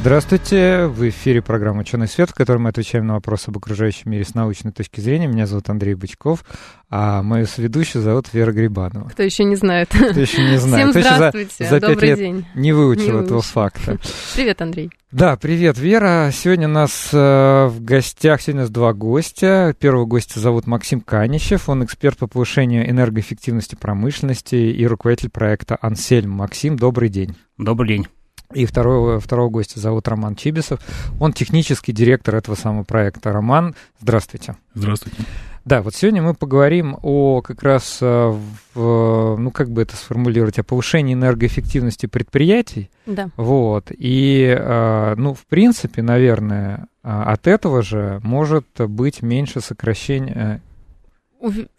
Здравствуйте, в эфире программа «Ученый свет», в которой мы отвечаем на вопросы об окружающем мире с научной точки зрения. Меня зовут Андрей Бычков, а мою соведущую зовут Вера Грибанова. Кто еще не знает. Кто еще не знает. Всем здравствуйте, за, за добрый лет день. Не выучил Не этого факта. Привет, Андрей. Да, привет, Вера. Сегодня у нас э, в гостях, сегодня у нас два гостя. Первого гостя зовут Максим Канищев. Он эксперт по повышению энергоэффективности промышленности и руководитель проекта «Ансельм». Максим, добрый день. Добрый день. И второго, второго гостя зовут Роман Чибисов. Он технический директор этого самого проекта. Роман, здравствуйте. Здравствуйте. Да, вот сегодня мы поговорим о как раз, э, в, ну как бы это сформулировать, о повышении энергоэффективности предприятий. Да. Вот. И, э, ну, в принципе, наверное, э, от этого же может быть меньше сокращения.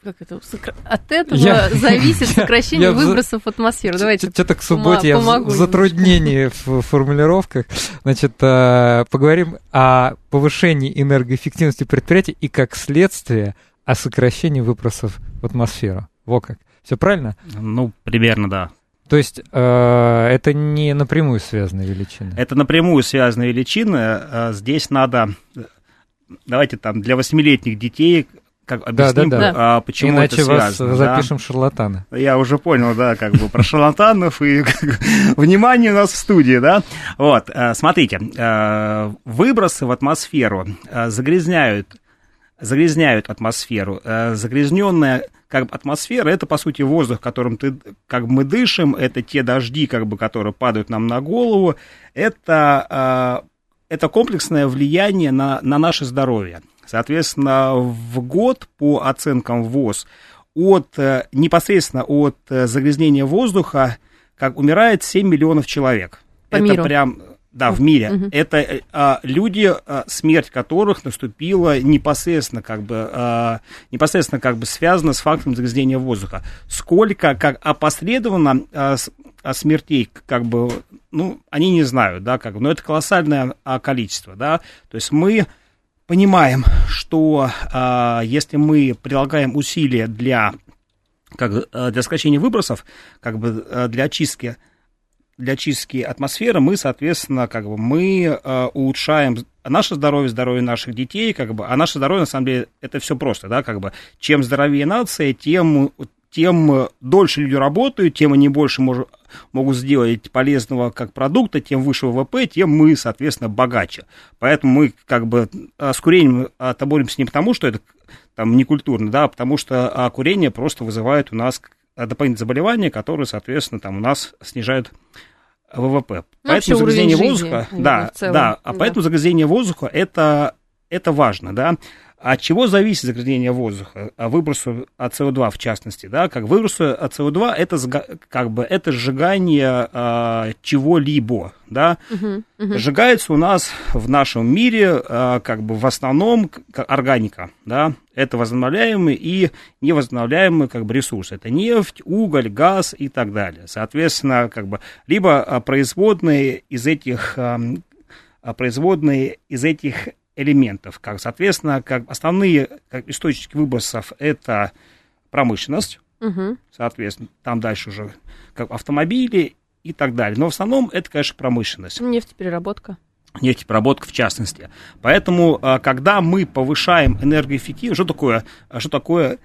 Как это? От этого Я- зависит я- сокращение я выбросов в атмосферу. Давайте. Что-то к субботе я в затруднении в формулировках. Значит, э, поговорим о повышении энергоэффективности предприятий и, как следствие, о сокращении выбросов в атмосферу. Во как. Все правильно? Ну, примерно, да. То есть э, это не напрямую связанные величины. Это напрямую связанные величины. Э, Здесь надо, э, давайте там, для восьмилетних детей, как объясним, да, да. а, почему Иначе это вас связано. да. запишем шарлатаны. Я уже понял, да, как бы про шарлатанов и внимание у нас в студии, да. Вот, э, смотрите, э, выбросы в атмосферу э, загрязняют, загрязняют атмосферу. Загрязненная как бы атмосфера это по сути воздух, которым ты, как бы мы дышим, это те дожди, как бы, которые падают нам на голову, это, это комплексное влияние на, на наше здоровье. Соответственно, в год по оценкам ВОЗ от, э, непосредственно от э, загрязнения воздуха как умирает 7 миллионов человек. По это миру? прям, да, в мире. Мгм. Это э, а, люди, а, смерть которых наступила непосредственно как бы, а, непосредственно как бы связана с фактом загрязнения воздуха. Сколько, как опосредованно а, с- а, смертей, как бы, ну, они не знают, да, как но это колоссальное а, количество, да. То есть мы понимаем, что а, если мы прилагаем усилия для, как, э, для сокращения выбросов, как бы э, для очистки, для очистки атмосферы, мы, соответственно, как бы мы э, улучшаем наше здоровье, здоровье наших детей, как бы, а наше здоровье, на самом деле, это все просто, да, как бы, чем здоровее нация, тем тем дольше люди работают, тем они больше мож- могут сделать полезного как продукта, тем выше ВВП, тем мы, соответственно, богаче. Поэтому мы как бы с курением то боремся не потому, что это там не культурно, да, а потому что а, курение просто вызывает у нас а, дополнительные заболевания, которые, соответственно, там у нас снижают ВВП. Ну, поэтому загрязнение воздуха, жизни, наверное, да, да, а да. поэтому загрязнение воздуха это это важно, да. От чего зависит загрязнение воздуха? А выбросу от СО2 в частности, да, как выбросу от СО2 это как бы это сжигание а, чего-либо, да. Мгм, мгм. Сжигается у нас в нашем мире а, как бы в основном органика, да, это возобновляемые и невозобновляемые как бы ресурсы. Это нефть, уголь, газ и так далее. Соответственно, как бы либо а, производные из этих а, производные из этих элементов, как соответственно, как основные как источники выбросов это промышленность, Мгм. соответственно, там дальше уже как автомобили и так далее. Но в основном это, конечно, промышленность Нефтепереработка. нефтепереработка в частности. Поэтому, а, когда мы повышаем энергоэффективность, что такое, что такое,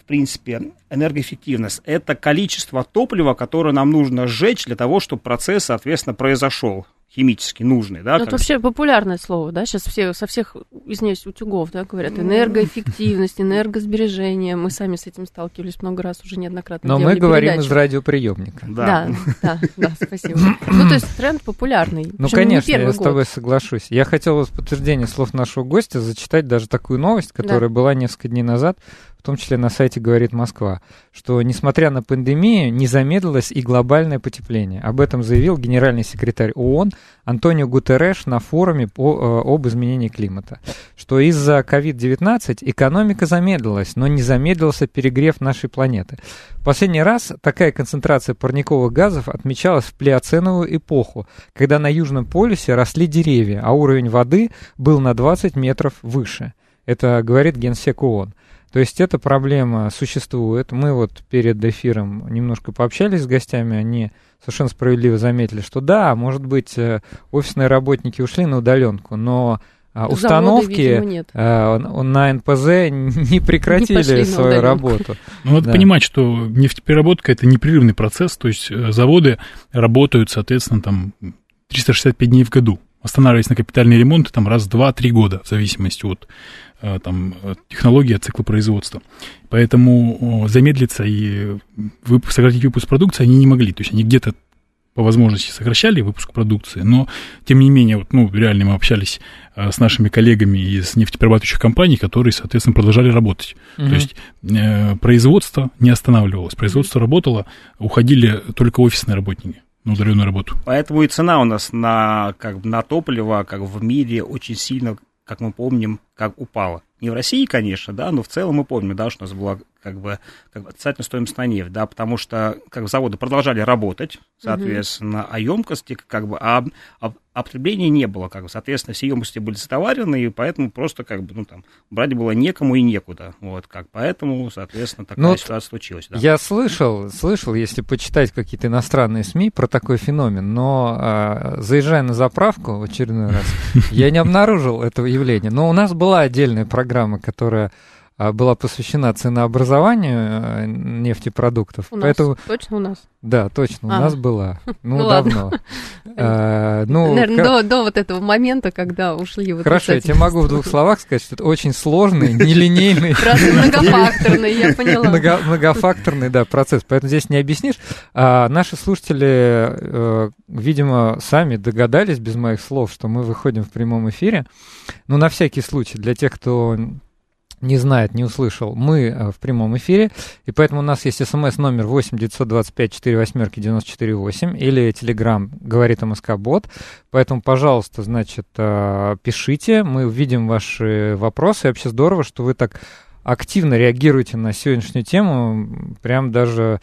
в принципе, энергоэффективность? Это количество топлива, которое нам нужно сжечь для того, чтобы процесс, соответственно, произошел химически нужный. Да, Ну, это вообще популярное слово, да? Сейчас все со всех, извиняюсь, утюгов, да, говорят энергоэффективность, энергосбережение. Мы сами с этим сталкивались много раз уже неоднократно. Но мы говорим передачи. из радиоприемника. Да. Да, да, да, спасибо. Ну, то есть тренд популярный. Ну, конечно, я с тобой соглашусь. Я хотел в подтверждение слов нашего гостя зачитать даже такую новость, которая была несколько дней назад. Том числе на сайте «Говорит Москва», что, несмотря на пандемию, не замедлилось и глобальное потепление. Об этом заявил генеральный секретарь ООН Антонио Гутерреш на форуме по, э, об изменении климата, что из-за COVID-19 экономика замедлилась, но не замедлился перегрев нашей планеты. Последний раз такая концентрация парниковых газов отмечалась в плеоценовую эпоху, когда на Южном полюсе росли деревья, а уровень воды был на 20 метров выше. Это говорит генсек ООН. То есть эта проблема существует. Мы вот перед эфиром немножко пообщались с гостями, они совершенно справедливо заметили, что да, может быть, э, офисные работники ушли на удаленку, но а, установки Заводы, видимо, э, на НПЗ не прекратили не свою работу. Ну, надо да. понимать, что нефтепереработка это непрерывный процесс, то есть э, заводы работают, соответственно, там 365 дней в году останавливаясь на капитальные ремонты там раз в 2-3 года, в зависимости от там, технологии, от цикла производства. Поэтому замедлиться и выпуск, сократить выпуск продукции они не могли. То есть они где-то по возможности сокращали выпуск продукции, но, тем не менее, вот, ну, реально мы общались а, с нашими коллегами из нефтеперерабатывающих компаний, которые, соответственно, продолжали работать. Угу. То есть э, производство не останавливалось, производство работало, уходили только офисные работники на удаленную работу. Поэтому и цена у нас на, как бы, на топливо как в мире очень сильно, как мы помним, как упала. Не в России, конечно, да, но в целом мы помним, да, что у нас была как бы, как бы отрицательная стоимость на нефть, да, потому что как заводы продолжали работать, соответственно, угу. а емкости, как бы, а, а, а потребления не было, как бы, соответственно, все емкости были затоварены, и поэтому просто, как бы, ну, там, брать было некому и некуда, вот, как, поэтому, соответственно, такая ну, ситуация случилась, да. Я слышал, слышал, если почитать какие-то иностранные СМИ про такой феномен, но, а, заезжая на заправку в очередной раз, я не обнаружил этого явления, но у нас была отдельная программа, которая была посвящена ценообразованию э, нефтепродуктов. У Поэтому... нас, точно у нас? Да, точно, у а. нас была. Ну, ну давно. а, ну, Наверное, как... до, до вот этого момента, когда ушли вот Хорошо, я тебе могу в двух словах сказать, что это очень сложный, нелинейный... Многофакторный, я поняла. Многофакторный, да, процесс. Поэтому здесь не объяснишь. А наши слушатели, э, видимо, сами догадались без моих слов, что мы выходим в прямом эфире. Ну, на всякий случай, для тех, кто не знает, не услышал, мы э, в прямом эфире, и поэтому у нас есть смс номер 8 925 4 восьмерки 94 8 или телеграм говорит МСК Бот, поэтому, пожалуйста, значит, э, пишите, мы увидим ваши вопросы, и вообще здорово, что вы так активно реагируете на сегодняшнюю тему, прям даже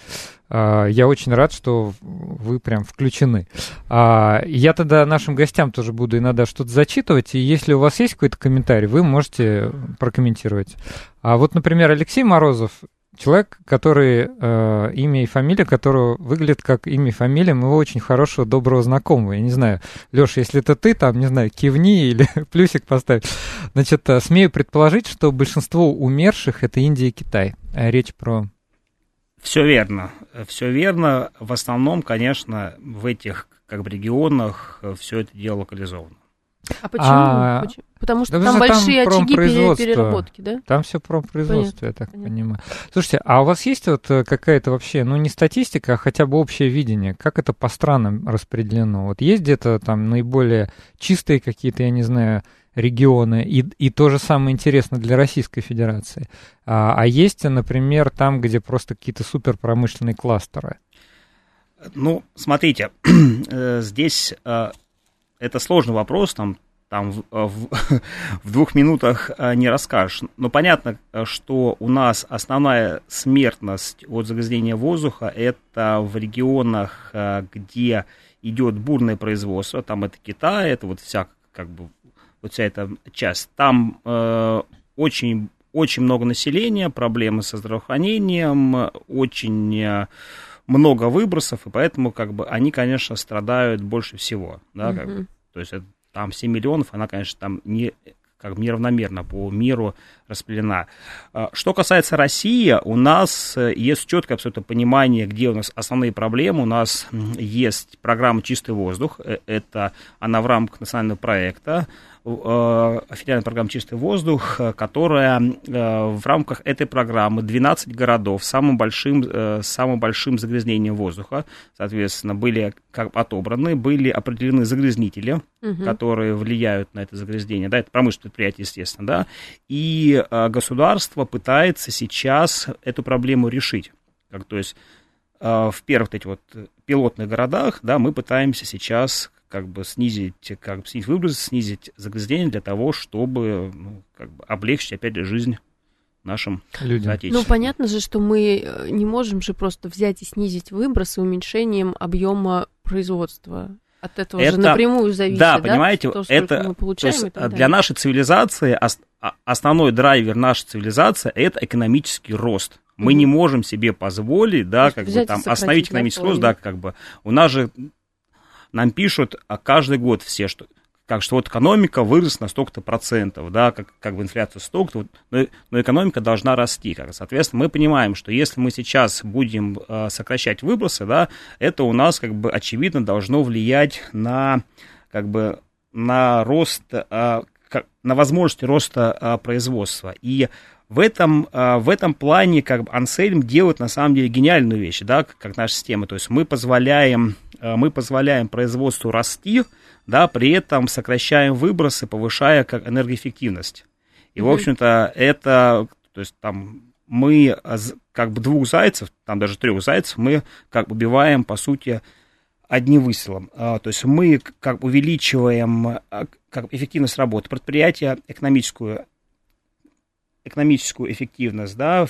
я очень рад, что вы прям включены. А, я тогда нашим гостям тоже буду иногда что-то зачитывать, и если у вас есть какой-то комментарий, вы можете прокомментировать. А вот, например, Алексей Морозов человек, который э, имя и фамилия, которого выглядит как имя и фамилия моего очень хорошего, доброго знакомого. Я не знаю, Леша, если это ты, там, не знаю, кивни или плюсик поставь. Значит, э, смею предположить, что большинство умерших это Индия и Китай. Э, речь про... Все верно, все верно. В основном, конечно, в этих как бы регионах э, все это дело локализовано. А почему? А, почему? Потому что там большие там очаги переработки, да? Там все про производство, я так понятно. понимаю. Слушайте, а у вас есть вот э, какая-то вообще, ну не статистика, а хотя бы общее видение, как это по странам распределено? Вот есть где-то там наиболее чистые какие-то, я не знаю, регионы, и, и то же самое интересно для Российской Федерации. А, а есть, например, там, где просто какие-то суперпромышленные кластеры? Ну, смотрите, э, здесь э, это сложный вопрос, там, там в, в, в двух минутах э, не расскажешь. Но понятно, что у нас основная смертность от загрязнения воздуха это в регионах, э, где идет бурное производство, там это Китай, это вот вся, как бы, вот вся эта часть. Там э, очень, очень много населения, проблемы со здравоохранением, очень э, много выбросов, и поэтому как бы они, конечно, страдают больше всего, да, mm-hmm. как бы. То есть это, там 7 миллионов, она, конечно, там не как бы неравномерно по миру распределена. А, что касается России, у нас э, есть четкое абсолютно понимание, где у нас основные проблемы. У нас есть программа «Чистый воздух», э, это она в рамках национального проекта. Федеральная программа «Чистый воздух», которая в рамках этой программы 12 городов с самым большим, самым большим загрязнением воздуха, соответственно, были как отобраны, были определены загрязнители, угу. которые влияют на это загрязнение, да, это промышленное предприятие, естественно, да, и государство пытается сейчас эту проблему решить. Как, то есть в первых вот эти вот пилотных городах, да, мы пытаемся сейчас как бы снизить, как бы снизить выбросы, снизить загрязнение для того, чтобы ну, как бы облегчить, опять же, жизнь нашим людям. Ну, понятно же, что мы э, не можем же просто взять и снизить выбросы уменьшением объема производства. От этого это, же напрямую зависит, да? Да, понимаете, то, это мы получаем то есть для нашей цивилизации а, основной драйвер нашей цивилизации это экономический рост. Мы mm не можем себе позволить, да, как бы там остановить экономический рост, да, как бы у нас же нам пишут а каждый год все, что как что вот экономика вырос на столько-то процентов, да, как, как бы инфляция столько-то, но, но экономика должна расти. Как, соответственно, мы понимаем, что если мы сейчас будем э, сокращать выбросы, да, это у нас как бы очевидно должно влиять на как бы на рост, э, как, на возможности роста э, производства. И в этом, а, в этом плане как бы Ансельм делает на самом деле гениальную вещь, да, как наша система. То есть мы позволяем, а, мы позволяем производству расти, да, при этом сокращаем выбросы, повышая как энергоэффективность. И, mm-hmm. в общем-то, это, то есть там мы как бы двух зайцев, там даже трех зайцев, мы как бы убиваем, по сути, одним выстрелом. А, то есть мы как увеличиваем как эффективность работы предприятия, экономическую экономическую эффективность, да,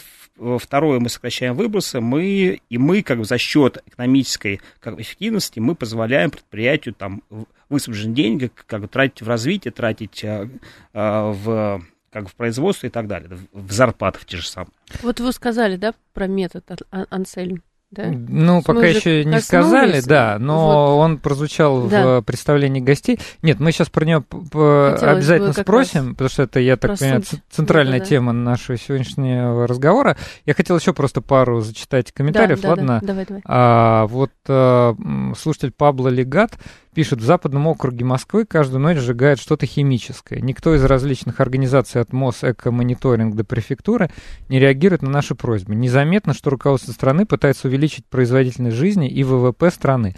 второе, мы сокращаем выбросы, мы, и мы как за счет экономической как эффективности мы позволяем предприятию там высвобожденные деньги как бы тратить в развитие, тратить а, а, в как в производство и так далее, в зарплаты те же самые. Вот вы сказали, да, про метод Ансельм? Да? Ну, мы пока еще не сказали, да, но вот. он прозвучал да. в представлении гостей. Нет, мы сейчас про него обязательно спросим, потому что это, я так понимаю, центральная да, тема нашего сегодняшнего разговора. Я хотел еще просто пару зачитать комментариев, да, ладно? Да, давай, давай. А, вот а, слушатель Пабло Легат пишет, в западном округе Москвы каждую ночь сжигает что-то химическое. Никто из различных организаций от МОС, Эко-мониторинг до префектуры не реагирует на наши просьбы. Незаметно, что руководство страны пытается увеличить производительность жизни и ВВП страны.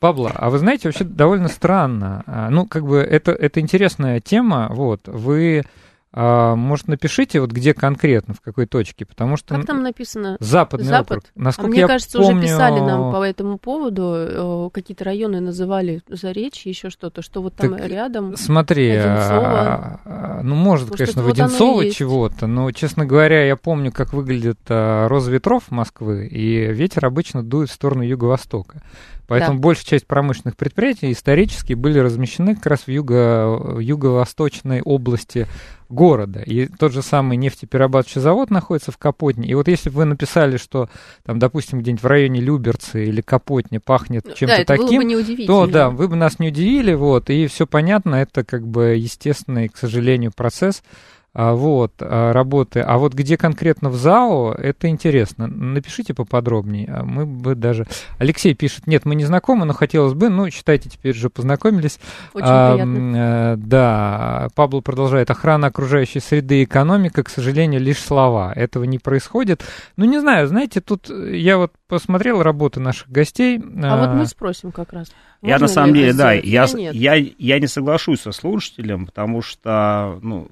Пабло, а вы знаете, вообще довольно странно. А, ну, как бы это, это интересная тема. Вот, вы а, может, напишите, вот где конкретно, в какой точке, потому что... Как там написано? Западный Запад. округ. Насколько а мне я кажется, помню... уже писали нам по этому поводу, какие-то районы называли Заречье, еще что-то, что вот там так рядом. Смотри, а, а, ну, может, может конечно, в Одинцово чего-то, но, честно говоря, я помню, как выглядит а, роза ветров Москвы, и ветер обычно дует в сторону юго-востока. Поэтому да. большая часть промышленных предприятий исторически были размещены как раз в юго, юго-восточной области города. И тот же самый нефтеперерабатывающий завод находится в Капотне. И вот если бы вы написали, что там, допустим, где-нибудь в районе Люберцы или Капотни пахнет ну, чем-то да, таким, то да, вы бы нас не удивили, вот, и все понятно, это как бы естественный, к сожалению, процесс. А, вот, а, работы. А вот где конкретно в ЗАО, это интересно. Напишите поподробнее. А мы бы даже... Алексей пишет, нет, мы не знакомы, но хотелось бы, ну, считайте, теперь уже познакомились. Очень а, приятно. А, да, Пабло продолжает. Охрана окружающей среды и экономика, к сожалению, лишь слова. Этого не происходит. Ну, не знаю, знаете, тут я вот посмотрел работы наших гостей. А, а вот мы спросим как раз. Я на самом деле, да, я, я, я не соглашусь со слушателем, потому что, ну,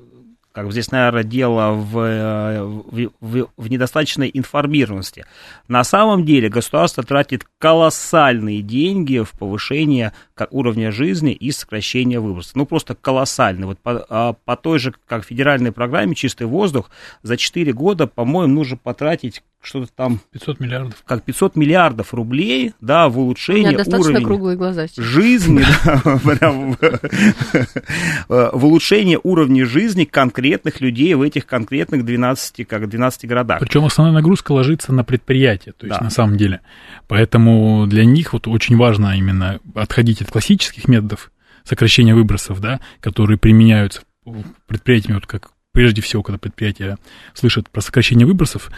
как бы здесь, наверное, дело в, в, в, в недостаточной информированности. На самом деле государство тратит колоссальные деньги в повышение уровня жизни и сокращение выбросов. Ну, просто колоссальные. Вот по, а, по той же, как федеральной программе «Чистый воздух» за 4 года, по-моему, нужно потратить что-то там... 500 миллиардов. Как 500 миллиардов рублей, да, в улучшение уровня круглые глаза жизни, в улучшение уровня жизни конкретных людей в этих конкретных 12, как 12 городах. Причем основная нагрузка ложится на предприятие, то есть на самом деле. Поэтому для них вот очень важно именно отходить от классических методов сокращения выбросов, да, которые применяются предприятиями, вот как прежде всего, когда предприятия слышат про сокращение выбросов,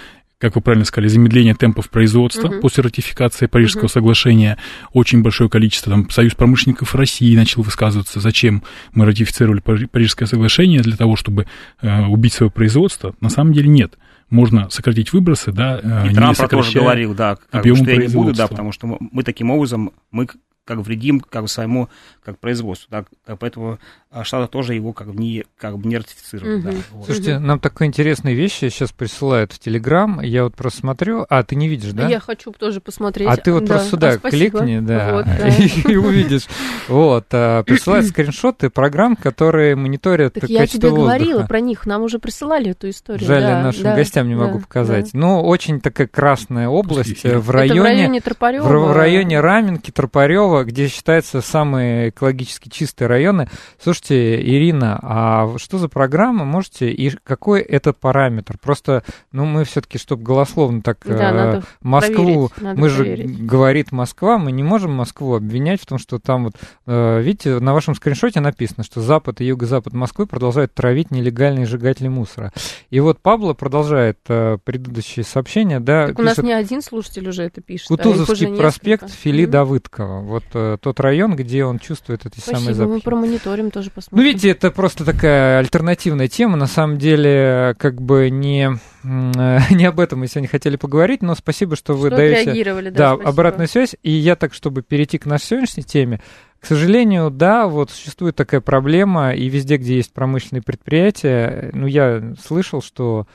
как вы правильно сказали, замедление темпов производства угу. после ратификации Парижского угу. соглашения. Очень большое количество, там, Союз промышленников России начал высказываться, зачем мы ратифицировали Парижское соглашение для того, чтобы э, убить свое производство. На самом деле нет можно сократить выбросы, да, э, И Трамп тоже говорил, да, как, что я не буду, да, потому что мы таким образом, мы как вредим как своему как производству. Да, поэтому а, Штаты тоже его как бы не, как бы не ратифицируют. Угу. Да, вот. Слушайте, нам такие интересные вещи сейчас присылают в Телеграм. Я вот просто смотрю. А, ты не видишь, да? Я хочу тоже посмотреть. А ты вот да. просто сюда а, кликни, да, вот, да. и увидишь. Вот, а, присылают скриншоты программ, которые мониторят так я тебе говорила про них, нам уже присылали эту историю. Жаль, я нашим гостям не могу показать. Ну, очень такая красная область в районе... в районе Тропарева. В районе Раменки, Тропарева, где считаются самые экологически чистые районы. Слушайте, Ирина, а что за программа? Можете и какой это параметр? Просто, ну, мы все-таки, чтобы голословно так да, э, Москву, мы проверить. же говорит Москва, мы не можем Москву обвинять в том, что там вот, э, видите, на вашем скриншоте написано, что Запад и Юго-Запад Москвы продолжают травить нелегальные сжигатели мусора. И вот Пабло продолжает э, предыдущие сообщения, да. Так у нас не один слушатель уже это пишет. Кутузовский а проспект Фили mm-hmm. Давыдкова. Вот э, тот район, где он чувствует эти Спасибо, самые запахи. мы промониторим тоже, посмотрим. Ну, видите, это просто такая альтернативная тема. На самом деле, как бы не, не об этом мы сегодня хотели поговорить, но спасибо, что вы что даете да, да, обратную связь. И я так, чтобы перейти к нашей сегодняшней теме, к сожалению, да, вот существует такая проблема, и везде, где есть промышленные предприятия, ну, я слышал, что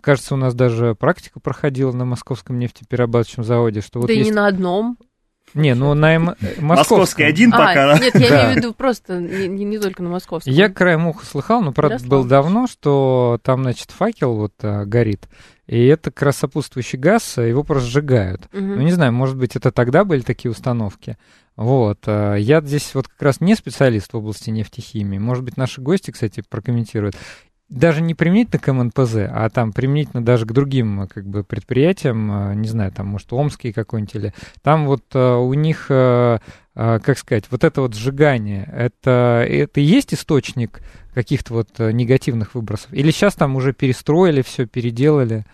Кажется, у нас даже практика проходила на московском нефтеперерабатывающем заводе, что да вот и есть... не на одном. Не, ну на М... Московский один а, пока. Нет, я имею в виду просто не, не только на московском. Я краем уха слыхал, но правда был давно, что там, значит, факел вот а, горит, и это как раз сопутствующий газ, а, его просто сжигают. Угу. Ну, не знаю, может быть, это тогда были такие установки. Вот. А, я здесь вот как раз не специалист в области нефтехимии. Может быть, наши гости, кстати, прокомментируют даже не применительно к МНПЗ, а там применительно даже к другим как бы, предприятиям, э, не знаю, там, может, Омский какой-нибудь, или там вот э, у них, э, как сказать, вот это вот сжигание, это, это и есть источник каких-то вот негативных выбросов? Или сейчас там уже перестроили все, переделали?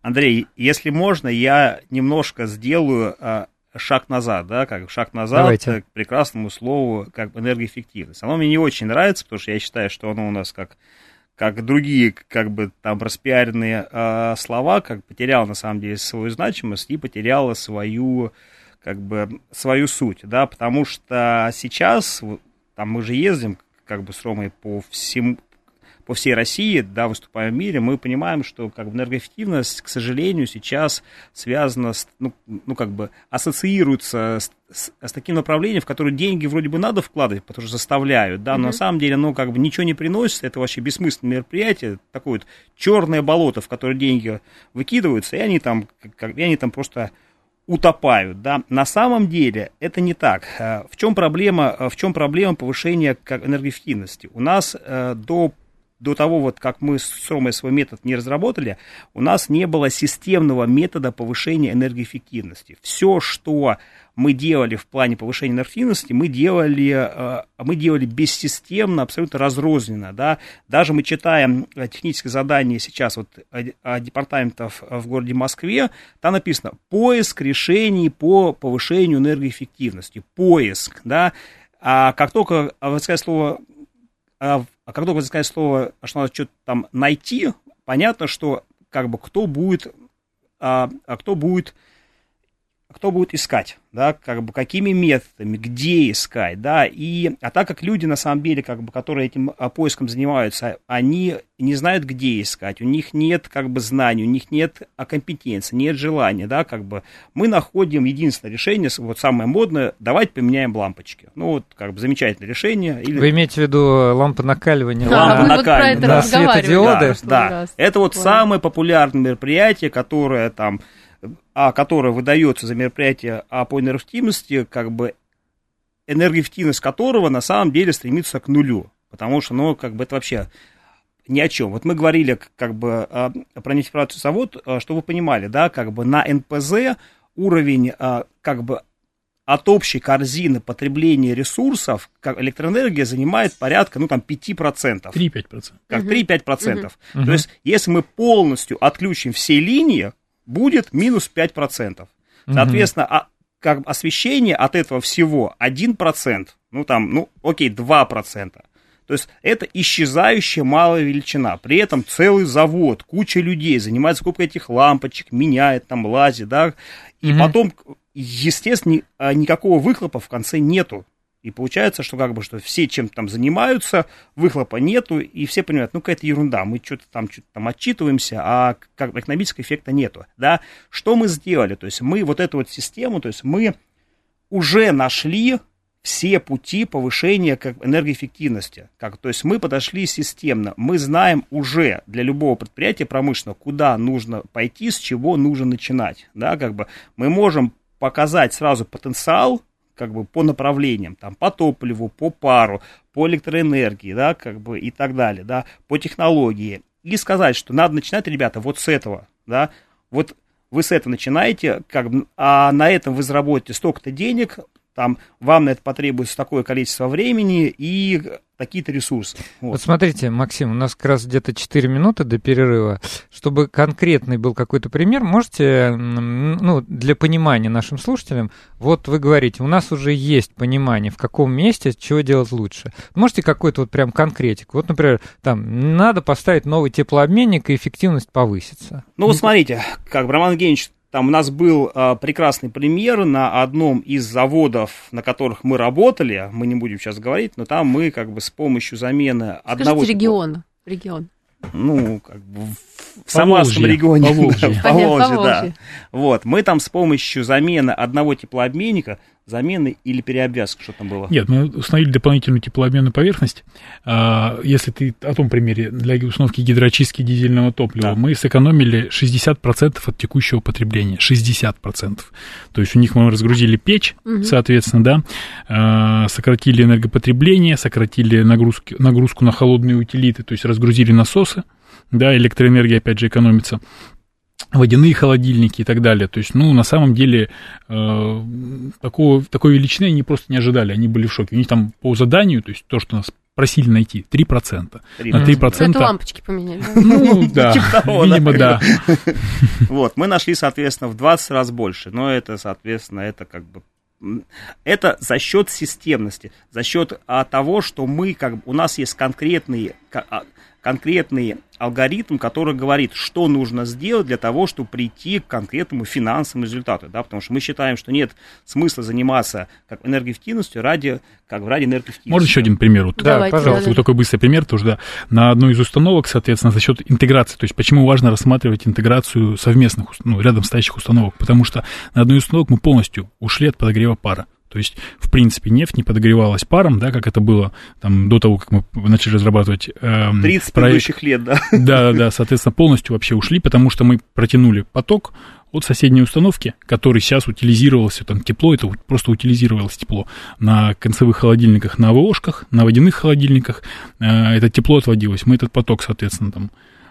Андрей, если можно, я немножко сделаю шаг назад, да, как шаг назад Давайте. к прекрасному слову, как энергоэффективность. Оно мне не очень нравится, потому что я считаю, что оно у нас как как другие, как бы там распиаренные э, слова, как потерял на самом деле свою значимость и потеряла свою, как бы, свою суть, да, потому что сейчас, там мы же ездим, как бы с Ромой по всему, по всей России, да, выступаем в мире, мы понимаем, что как бы, энергоэффективность, к сожалению, сейчас связана, с, ну, ну как бы ассоциируется с, с, с таким направлением, в которое деньги вроде бы надо вкладывать, потому что заставляют, да, но mm-hmm. на самом деле оно как бы ничего не приносит, это вообще бессмысленное мероприятие, такое вот черное болото, в которое деньги выкидываются, и они там, как, и они там просто утопают, да, на самом деле это не так. Э, в чем проблема, в чем проблема повышения энергоэффективности? У нас э, до до того, вот как мы с Ромой свой метод не разработали, у нас не было системного метода повышения энергоэффективности. Все, что мы делали в плане повышения энергоэффективности, мы делали, э, мы делали бессистемно, абсолютно разрозненно. Да? Даже мы читаем э, техническое задание сейчас вот департаментов в городе Москве, там написано «поиск решений по повышению энергоэффективности». Поиск, да, а как только вот сказать слово а, а когда вы сказать слово, что надо что-то там найти, понятно, что как бы кто будет, а, а кто будет, кто будет искать да, как бы какими методами, где искать, да, и, а так как люди, на самом деле, как бы, которые этим а, поиском занимаются, они не знают, где искать, у них нет, как бы, знаний, у них нет а, компетенции, нет желания, да, как бы, мы находим единственное решение, вот самое модное, давайте поменяем лампочки, ну, вот, как бы, замечательное решение. Или... Вы имеете в виду лампы накаливания? Да, лампы накаливания. Вот на светодиоды? Да, да. это вот самое популярное мероприятие, которое там а которое выдается за мероприятие а по энергоэффективности, как бы энергоэффективность которого на самом деле стремится к нулю, потому что, ну, как бы это вообще ни о чем. Вот мы говорили как бы а, про нефтепродуктовый завод, а, чтобы вы понимали, да, как бы на НПЗ уровень как бы от общей корзины потребления ресурсов как электроэнергия занимает порядка, ну, там, 5%. 3-5%. Как 3-5%. Угу. То есть, если мы полностью отключим все линии, будет минус 5%. Соответственно, а, как освещение от этого всего 1%, ну, там, ну, окей, 2%. То есть это исчезающая малая величина. При этом целый завод, куча людей занимается сколько этих лампочек, меняет там, лазит, да. И угу. потом, естественно, а, никакого выхлопа в конце нету. И получается, что как бы что все чем-то там занимаются, выхлопа нету, и все понимают, ну какая-то ерунда, мы что-то там, что-то там отчитываемся, а как экономического эффекта нету, да. Что мы сделали? То есть мы вот эту вот систему, то есть мы уже нашли все пути повышения как, энергоэффективности. Как, то есть мы подошли системно. Мы знаем уже для любого предприятия промышленного, куда нужно пойти, с чего нужно начинать. Да, как бы мы можем показать сразу потенциал как бы по направлениям, там, по топливу, по пару, по электроэнергии, да, как бы и так далее, да, по технологии. И сказать, что надо начинать, ребята, вот с этого, да, вот вы с этого начинаете, как, а на этом вы заработаете столько-то денег, там вам на это потребуется такое количество времени и такие-то ресурсы. Вот. вот смотрите, Максим, у нас как раз где-то 4 минуты до перерыва. Чтобы конкретный был какой-то пример, можете, ну, для понимания нашим слушателям, вот вы говорите, у нас уже есть понимание, в каком месте чего делать лучше. Можете какой-то вот прям конкретик? Вот, например, там, надо поставить новый теплообменник, и эффективность повысится. Ну, вот смотрите, как Роман Евгеньевич там у нас был э, прекрасный пример на одном из заводов, на которых мы работали, мы не будем сейчас говорить, но там мы как бы с помощью замены Скажите одного... регион, регион. Ну, как бы в Самарском регионе. По Волжье. Да, по Волжье, да. Вот, мы там с помощью замены одного теплообменника замены или переобвязка, что там было? Нет, мы установили дополнительную теплообменную поверхность. А, если ты о том примере, для установки гидроочистки дизельного топлива, да. мы сэкономили 60% от текущего потребления. 60%. То есть у них мы разгрузили печь, угу. соответственно, да, а, сократили энергопотребление, сократили нагрузки, нагрузку на холодные утилиты, то есть разгрузили насосы, да, электроэнергия опять же экономится водяные холодильники и так далее. То есть, ну, на самом деле, э, такого, такой величины они просто не ожидали, они были в шоке. У них там по заданию, то есть то, что нас просили найти, 3%. 3%. На 3%... Это лампочки поменяли. Ну, да, типа видимо, да. Вот, мы нашли, соответственно, в 20 раз больше, но это, соответственно, это как бы это за счет системности, за счет а, того, что мы, как у нас есть конкретные, а, конкретный алгоритм, который говорит, что нужно сделать для того, чтобы прийти к конкретному финансовому результату, да, потому что мы считаем, что нет смысла заниматься как энергоэффективностью ради, как ради энергоэффективности. Можно еще один пример? Вот, да, пожалуйста. Вот такой быстрый пример тоже, да. На одной из установок, соответственно, за счет интеграции, то есть почему важно рассматривать интеграцию совместных, ну, рядом стоящих установок, потому что на одной из установок мы полностью ушли от подогрева пара. То есть, в принципе, нефть не подогревалась паром, да, как это было там до того, как мы начали разрабатывать... Эм, 30 проект. предыдущих лет, да. Да, да, да, соответственно, полностью вообще ушли, потому что мы протянули поток от соседней установки, который сейчас утилизировался, там тепло, это просто утилизировалось тепло на концевых холодильниках, на АВОшках, на водяных холодильниках, э, это тепло отводилось, мы этот поток, соответственно, там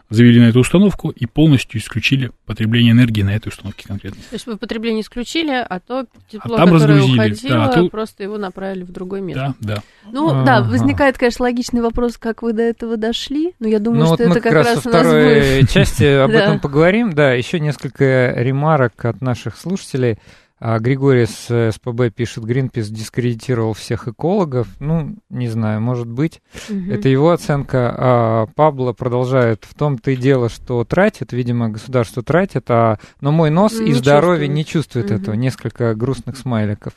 завели на эту установку и полностью исключили потребление энергии на этой установке конкретно. То есть вы потребление исключили, а то тепло, а там которое разгрузили, уходило, да, а то... просто его направили в другое место. Да, да. Ну а да, возникает, конечно, логичный вопрос, как вы до этого дошли, но я думаю, ну, что вот это как, раз, раз во второй части об этом поговорим. Да, еще несколько ремарок от наших слушателей. А Григорий с СПБ пишет, Гринпис дискредитировал всех экологов. Ну, не знаю, может быть. Угу. Это его оценка. А Пабло продолжает в том-то и дело, что тратит, видимо, государство тратит, а но мой нос не и здоровье чувствует. не чувствует угу. этого. Несколько грустных смайликов.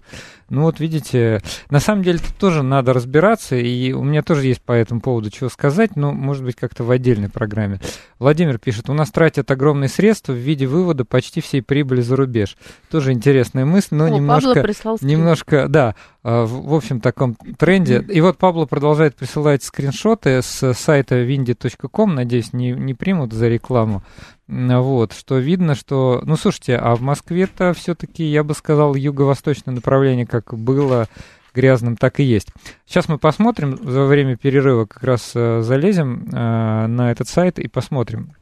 Ну вот видите, на самом деле тут тоже надо разбираться, и у меня тоже есть по этому поводу чего сказать, но, может быть, как-то в отдельной программе. Владимир пишет, у нас тратят огромные средства в виде вывода почти всей прибыли за рубеж. Тоже интересная мысль, но О, немножко, немножко, да, в, в общем таком тренде. И вот Пабло продолжает присылать скриншоты с сайта windy.com, надеюсь, не, не примут за рекламу. Вот, что видно, что... Ну, слушайте, а в Москве-то все-таки, я бы сказал, юго-восточное направление, как было грязным, так и есть. Сейчас мы посмотрим, за время перерыва как раз э, залезем э, на этот сайт и посмотрим.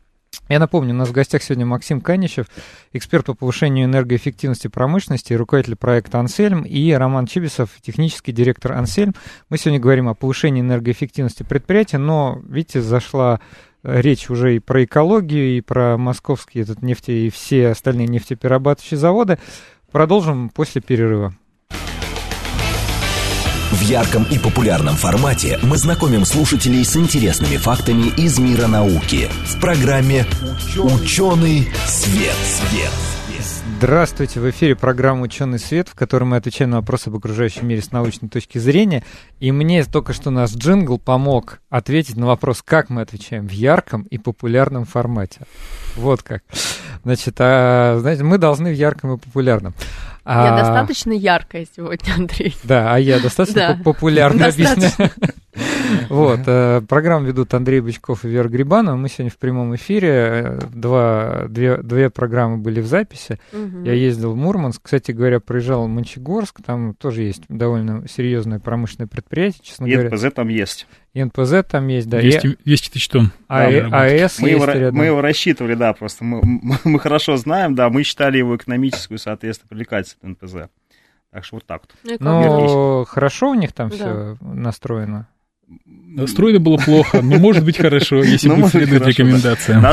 Я напомню, у нас в гостях сегодня Максим Каничев, эксперт по повышению энергоэффективности промышленности, руководитель проекта «Ансельм», и Роман Чибисов, технический директор «Ансельм». Мы сегодня говорим о повышении энергоэффективности предприятия, но, видите, зашла речь уже и про экологию, и про московские этот нефти и все остальные нефтеперерабатывающие заводы. Продолжим после перерыва. В ярком и популярном формате мы знакомим слушателей с интересными фактами из мира науки в программе «Ученый свет». свет. Здравствуйте, в эфире программа «Ученый свет», в которой мы отвечаем на вопросы об окружающем мире с научной точки зрения. И мне только что наш джингл помог ответить на вопрос, как мы отвечаем в ярком и популярном формате. Вот как. Значит, а, знаете, мы должны в ярком и популярном. Я а... достаточно яркая сегодня, Андрей. Да, а я достаточно да. популярно объясняю. Вот, э, программу ведут Андрей Бычков и Вера Грибанова. Мы сегодня в прямом эфире. Два, две, две программы были в записи. Я ездил в Мурманск. Кстати говоря, проезжал в Мончегорск. Там тоже есть довольно серьезное промышленное предприятие, честно и говоря. НПЗ там есть. И НПЗ там есть, да. 200, 200 тысяч тонн. А, да, АЭС мы есть его, рядом. Мы его рассчитывали, да, просто мы, мы хорошо знаем, да, мы считали его экономическую, соответственно, привлекательность НПЗ. Так что вот так вот. Ну, хорошо у них там да. все настроено. Настроено было плохо, но может быть хорошо, если ну, будет следовать рекомендациям.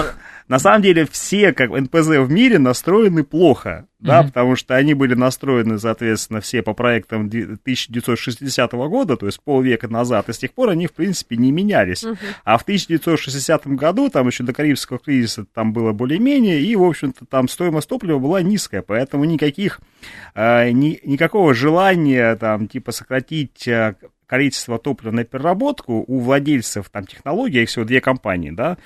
На самом деле все как НПЗ в мире настроены плохо, да, mm-hmm. потому что они были настроены, соответственно, все по проектам 1960 года, то есть полвека назад, и с тех пор они, в принципе, не менялись. Mm-hmm. А в 1960 году, там еще до Карибского кризиса, там было более-менее, и, в общем-то, там стоимость топлива была низкая, поэтому никаких, э, ни, никакого желания, там, типа, сократить э, количество топлива на переработку у владельцев там технологий, их всего две компании, да,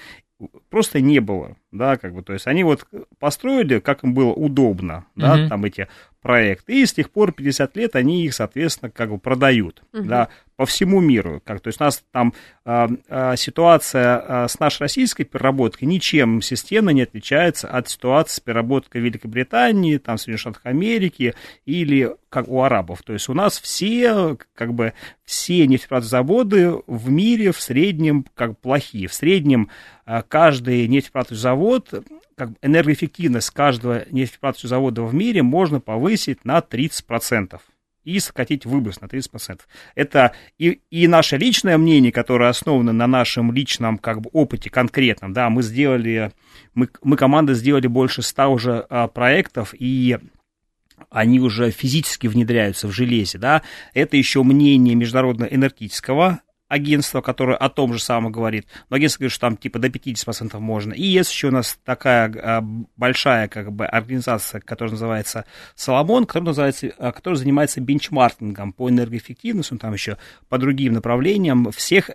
просто не было, да, как бы, то есть они вот построили, как им было удобно, да, mm-hmm. там эти проекты, и с тех пор 50 лет они их, соответственно, как бы продают, mm-hmm. да, по всему миру, как, то есть у нас там э, э, ситуация э, с нашей российской переработкой ничем системно не отличается от ситуации с переработкой Великобритании, там, Соединенных Штатах Америки или как у арабов, то есть у нас все, как бы, все нефтепродзаводы в мире в среднем, как плохие, в среднем каждый нефтепродуктовый как энергоэффективность каждого нефтепродуктового завода в мире можно повысить на 30% и сократить выброс на 30%. Это и, и наше личное мнение, которое основано на нашем личном как бы, опыте конкретном. Да, мы сделали, мы, мы команда сделали больше 100 уже а, проектов, и они уже физически внедряются в железе, да, это еще мнение Международного энергетического агентство, которое о том же самом говорит, но агентство говорит, что там типа до 50% можно. И есть еще у нас такая а, большая как бы организация, которая называется Соломон, которая, называется, а, которая занимается бенчмаркингом по энергоэффективности, там еще по другим направлениям всех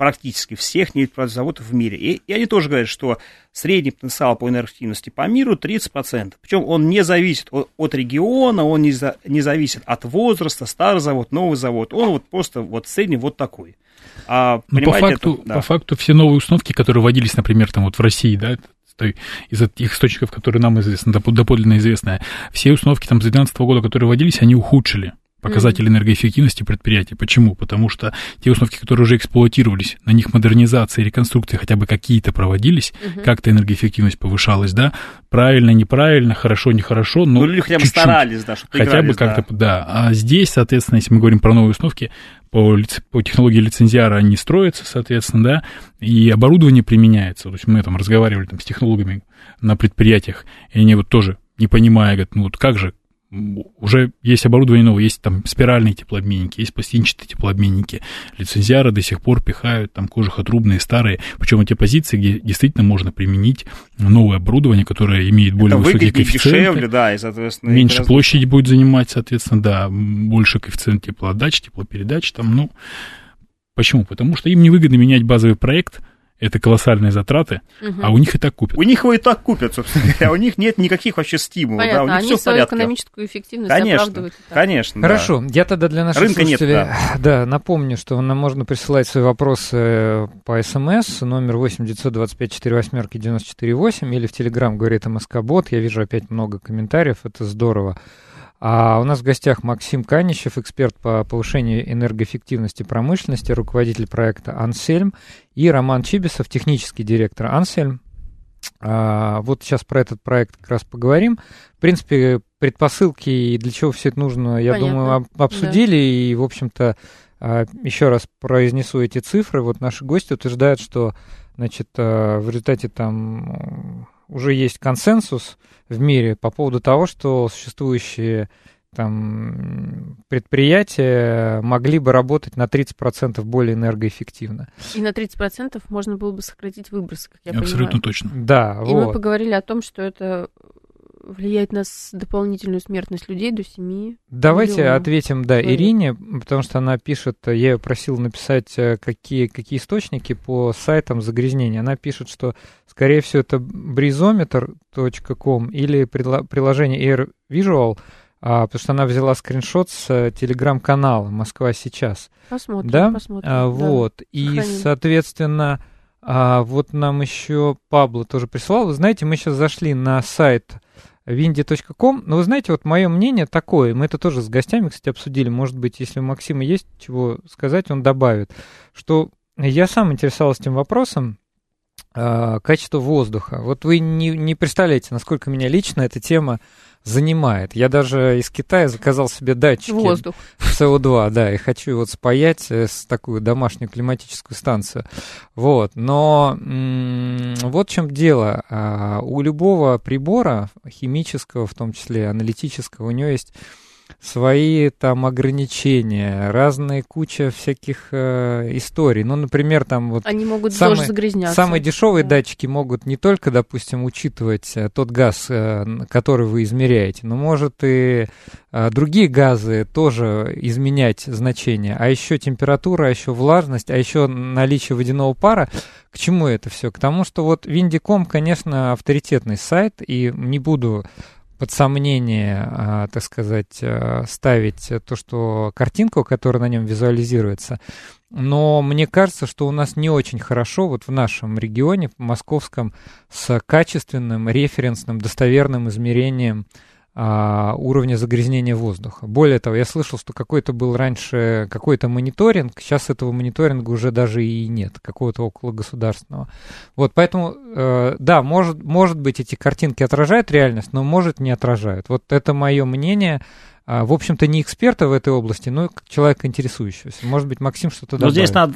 практически всех нефтепродзаводов в мире. И, и они тоже говорят, что средний потенциал по энергоэффективности по миру 30%. Причем он не зависит от, от региона, он не, за, не зависит от возраста, старый завод, новый завод. Он вот просто вот средний вот такой. А, Но по факту, это, да. по факту все новые установки, которые вводились, например, там вот в России, да, из тех источников, которые нам известны, доподлинно известны, все установки там с 2012 года, которые вводились, они ухудшили показатели энергоэффективности предприятия. Почему? Потому что те установки, которые уже эксплуатировались, на них модернизация, реконструкции хотя бы какие-то проводились, угу. как-то энергоэффективность повышалась, да, правильно, неправильно, хорошо, нехорошо, но Ну, или хотя бы чуть-чуть, старались, да, чтобы Хотя бы как-то, да. да. А здесь, соответственно, если мы говорим про новые установки, по, по технологии лицензиара они строятся, соответственно, да, и оборудование применяется. То есть мы там разговаривали там, с технологами на предприятиях, и они вот тоже не понимая, говорят, ну вот как же, уже есть оборудование новое, есть там спиральные теплообменники, есть пластинчатые теплообменники. Лицензиары до сих пор пихают там кожухотрубные, старые, причем те позиции, где действительно можно применить новое оборудование, которое имеет более Это высокий коэффициент. дешевле, да, и, соответственно... Меньше раз... площади будет занимать, соответственно, да, больше коэффициент теплоотдачи, теплопередачи там, ну... Почему? Потому что им невыгодно менять базовый проект, это колоссальные затраты, угу. а у них и так купят. У них его и так купят, собственно говоря, у них нет никаких вообще стимулов. Понятно, да, у них они все свою экономическую эффективность конечно, оправдывают. Конечно, Хорошо, я тогда для наших Рынка слушателей нет, да. да, напомню, что нам можно присылать свои вопросы по СМС, номер 8 925 48 94 8 или в Телеграм говорит МСК Бот. Я вижу опять много комментариев, это здорово. А у нас в гостях Максим Канищев, эксперт по повышению энергоэффективности промышленности, руководитель проекта «Ансельм», и Роман Чибисов, технический директор «Ансельм». А, вот сейчас про этот проект как раз поговорим. В принципе, предпосылки и для чего все это нужно, я Понятно. думаю, об- обсудили. И, в общем-то, а, еще раз произнесу эти цифры. Вот наши гости утверждают, что значит, а, в результате там уже есть консенсус в мире по поводу того, что существующие там предприятия могли бы работать на 30% более энергоэффективно. И на 30% можно было бы сократить выбросы, как я Абсолютно понимаю. точно. Да, И мы вот. поговорили о том, что это влияет на дополнительную смертность людей до 7. Давайте миллионов ответим, да, человек. Ирине, потому что она пишет, я ее просил написать, э, какие, какие источники по сайтам загрязнения. Она пишет, что, скорее всего, это brizometer.com или приложение Air Visual, а, потому что она взяла скриншот с э, телеграм-канала «Москва сейчас». Посмотрим, Да, посмотрим. А, да. вот. И, Сохраним. соответственно, а, вот нам еще Пабло тоже прислал. Вы знаете, мы сейчас зашли на сайт windy.com, но вы знаете, вот мое мнение такое, мы это тоже с гостями, кстати, обсудили, может быть, если у Максима есть чего сказать, он добавит, что я сам интересовался этим вопросом, качество воздуха. Вот вы не, не представляете, насколько меня лично эта тема занимает. Я даже из Китая заказал себе датчики Воздух. СО2, да, и хочу вот спаять э, с такую домашнюю климатическую станцию. Вот, но м, вот в чем дело. А, У любого прибора, химического, в том числе аналитического, у него есть свои там ограничения, разные куча всяких э, историй. Ну, например, там вот Они могут Самые- тоже загрязняться. Самые дешевые Да. датчики могут не только, допустим, учитывать э, тот газ, э, который вы измеряете, но может и э, другие газы тоже изменять значение, а еще температура, а еще влажность, а еще наличие водяного пара. К чему это все? К тому, что вот Виндиком, конечно, авторитетный сайт, и не буду под сомнение, а, так сказать, а, ставить то, что картинку, которая на нем визуализируется, но мне кажется, что у нас не очень хорошо вот в нашем регионе, в московском, с качественным, референсным, достоверным измерением уровня загрязнения воздуха. Более того, я слышал, что какой-то был раньше какой-то мониторинг, сейчас этого мониторинга уже даже и нет, какого-то около государственного. Вот, поэтому, э, да, может, может быть, эти картинки отражают реальность, но может не отражают. Вот это мое мнение. А, в общем-то, не эксперта в этой области, но человека интересующегося. Может быть, Максим что-то Но добавит. здесь надо,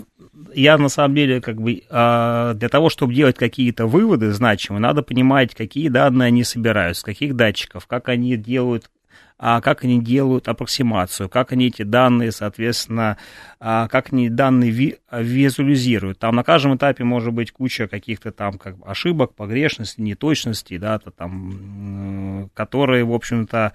я на самом деле, как бы, а, для того, чтобы делать какие-то выводы значимые, надо понимать, какие данные они собирают, с каких датчиков, как они делают а как они делают аппроксимацию, как они эти данные, соответственно, а, как они данные ви- визуализируют. Там на каждом этапе может быть куча каких-то там как бы ошибок, погрешностей, неточностей, да, то там, которые, в общем-то,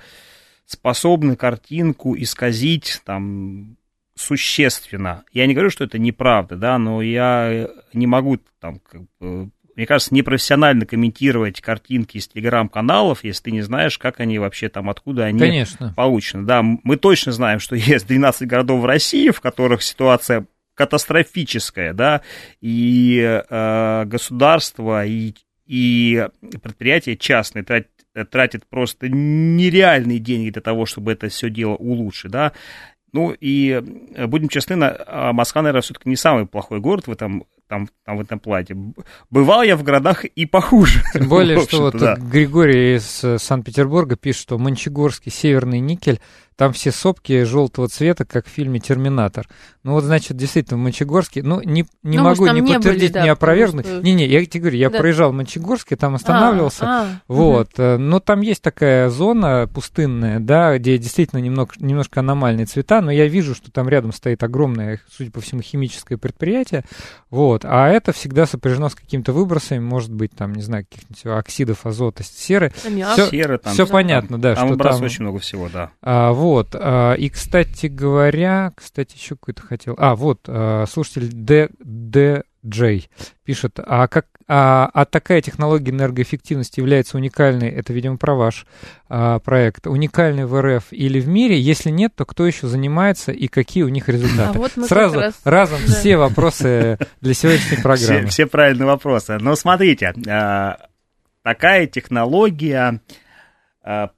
способны картинку исказить там существенно. Я не говорю, что это неправда, да, но я не могу там, как бы, мне кажется, непрофессионально комментировать картинки из телеграм-каналов, если ты не знаешь, как они вообще там, откуда они Конечно. получены. Да, мы точно знаем, что есть 12 городов в России, в которых ситуация катастрофическая, да, и э, государство, и, и предприятия частные тратят, тратят просто нереальные деньги для того, чтобы это все дело улучшить, да. Ну и э, будем честны, а Москва, наверное, все-таки не самый плохой город в этом, там, там в этом плане. Б- Бывал я в городах и похуже. Тем более, что вот да. Григорий из э, Санкт-Петербурга пишет, что Мончегорский северный никель, там все сопки желтого цвета, как в фильме «Терминатор». Ну вот, значит, действительно, в Мончегорске, ну, не, не Ну, могу ни не подтвердить, были, да, ни опровергнуть. что- Не-не, я тебе говорю, я Да. проезжал в Мончегорске, там останавливался. А, а, Вот, э, но там есть такая зона пустынная, да, где действительно немного, немножко аномальные цвета, но я вижу, что там рядом стоит огромное, судя по всему, химическое предприятие, вот, а это всегда сопряжено с какими-то выбросами, может быть, там, не знаю, каких-нибудь оксидов азота, серы. Аммиак. Всё- Серы там, понятно, да, Там что выбрасывают там- очень много всего, да. А, вот, а, и, кстати говоря, кстати, еще какой-то хотел... А, вот, а, слушатель Д, Д. Джей пишет, а, как, а, а такая технология энергоэффективности является уникальной, это, видимо, про ваш а, проект, уникальной в РФ или в мире? Если нет, то кто еще занимается и какие у них А результаты? вот мы Сразу раз- разом да. все вопросы для сегодняшней Все, программы. все правильные вопросы. Но смотрите, а, такая технология а,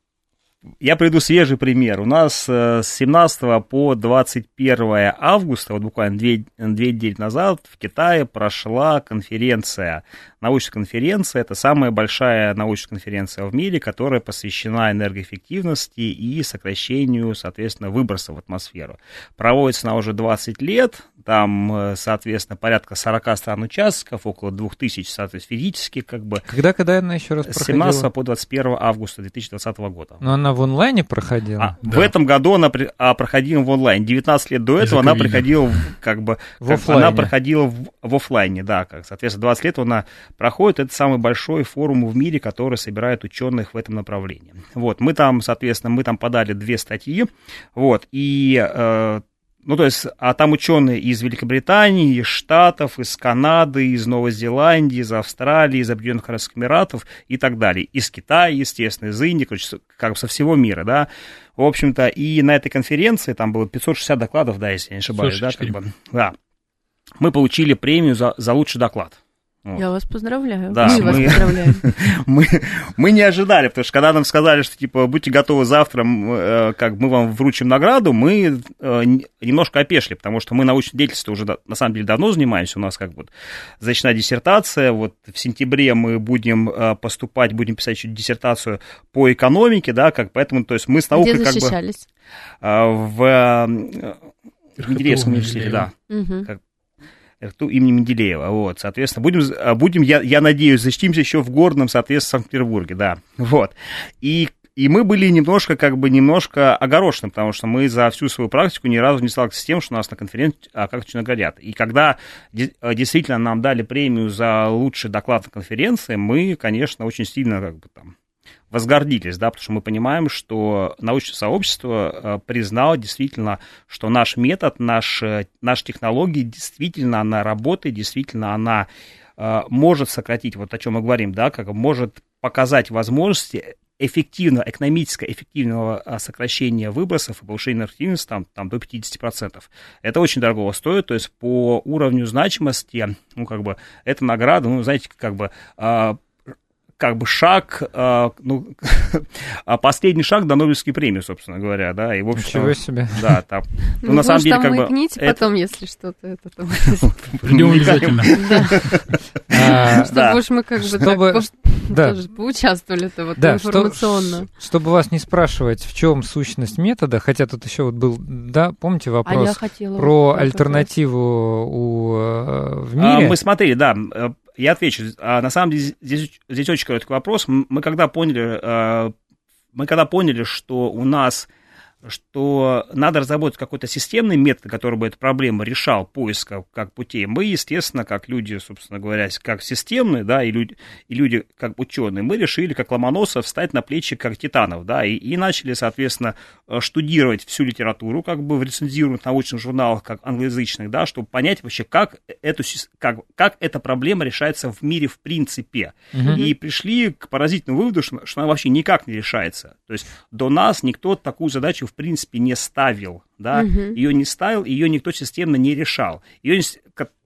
я приведу свежий пример. У нас э, с 17 по 21 августа, вот буквально две, две недели назад, в Китае прошла конференция, научная конференция. Это самая большая научная конференция в мире, которая посвящена энергоэффективности и сокращению, соответственно, выбросов в атмосферу. Проводится она уже 20 лет, там, э, соответственно, порядка 40 стран-участников, около 2000, соответственно, физически, как бы. Когда, когда она еще раз проходила? С 17 по 21 августа 2020 года. Но она в онлайне проходила? А, да. В этом году она при, а, проходила в онлайн. 19 лет до этого она приходила в, как бы... В как, офлайне. Она проходила в, в офлайне, да. Как, соответственно, 20 лет она проходит. Это самый большой форум в мире, который собирает ученых в этом направлении. Вот, мы там, соответственно, мы там подали две статьи. Вот, и э, ну, то есть, а там ученые из Великобритании, из Штатов, из Канады, из Новой Зеландии, из Австралии, из Объединенных Арабских Эмиратов и так далее. Из Китая, естественно, из Индии, короче, как бы со всего мира, да. В общем-то, и на этой конференции, там было 560 докладов, да, если я не ошибаюсь, да, как бы, да. Мы получили премию за, за лучший доклад. Вот. Я вас поздравляю. Да, мы, мы, вас поздравляем. мы, мы не ожидали, потому что когда нам сказали, что типа будьте готовы завтра, э, как мы вам вручим награду, мы э, немножко опешли, потому что мы научной деятельностью уже на самом деле давно занимаемся. У нас как бы защищена диссертация. Вот в сентябре мы будем э, поступать, будем писать еще диссертацию по экономике, да, как поэтому, то есть мы с наукой Где как бы в Менделеевском университете, да. Угу. Как, РТУ имени Менделеева. Вот, соответственно, будем, а, будем я, я надеюсь, защитимся еще в горном, соответственно, Санкт-Петербурге, да. Вот. И и мы были немножко, как бы, немножко огорошены, потому что мы за всю свою практику ни разу не сталкивались с тем, что нас на конференции а, как-то наградят. И когда а, действительно нам дали премию за лучший доклад на конференции, мы, конечно, очень сильно, как бы, там, возгордились, да, потому что мы понимаем, что научное сообщество э, признало действительно, что наш метод, наш, э, наша технология действительно она работает, действительно она э, может сократить, вот о чем мы говорим, да, как может показать возможности эффективного, экономически эффективного сокращения выбросов и повышения эффективности там, там до 50%. Это очень дорого стоит, то есть по уровню значимости, ну, как бы, эта награда, ну, знаете, как бы, как бы шаг, э, ну, последний шаг до Нобелевской премии, собственно говоря, да, и в общем... Ничего себе. Да, там, ну, ну на самом деле, как бы... это... потом, если что-то это там... Придем обязательно. А, чтобы уж мы как бы так поучаствовали-то вот информационно. Чтобы вас не спрашивать, в чем сущность метода, хотя тут еще вот был, да, помните а вопрос про альтернативу э, в мире? Мы смотрели, да, я отвечу. А, на самом деле здесь, здесь очень короткий вопрос. Мы когда поняли, а, мы когда поняли, что у нас что надо разработать какой-то системный метод, который бы эту проблему решал, поиска как путей. Мы, естественно, как люди, собственно говоря, как системные, да, и люди, и люди как ученые, мы решили, как Ломоносов, встать на плечи как титанов, да, и, и начали, соответственно, э, штудировать всю литературу, как бы в рецензируемых научных журналах, как англоязычных, да, чтобы понять вообще, как, эту, как, как эта проблема решается в мире в принципе. Угу. И пришли к поразительному выводу, что, что она вообще никак не решается. То есть до нас никто такую задачу в принципе не ставил, да, угу. ее не ставил, ее никто системно не решал. Ее,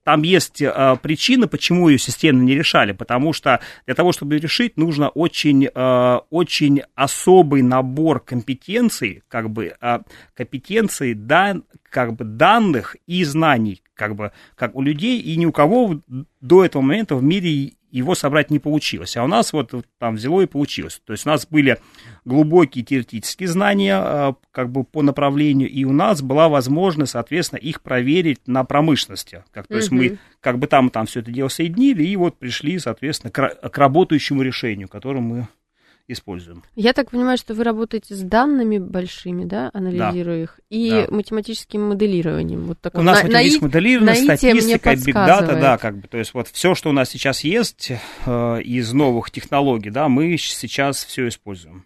там есть э, причины, почему ее системно не решали, потому что для того, чтобы решить, нужно очень, э, очень особый набор компетенций, как бы э, компетенций, да, как бы данных и знаний, как бы как у людей, и ни у кого до этого момента в мире его собрать не получилось. А у нас вот там взяло и получилось. То есть у нас были глубокие теоретические знания а, как бы по направлению, и у нас была возможность, соответственно, их проверить на промышленности. Как, то есть мы как бы там, там все это дело соединили, и вот пришли, соответственно, к, к работающему решению, которое мы используем. Я так понимаю, что вы работаете с данными большими, да, анализируя да. их, и да. математическим моделированием. Вот такое. У нас на, математическое моделирование, статистика, бигдата, да, как бы, то есть вот все, что у нас сейчас есть э, из новых технологий, да, мы сейчас все используем.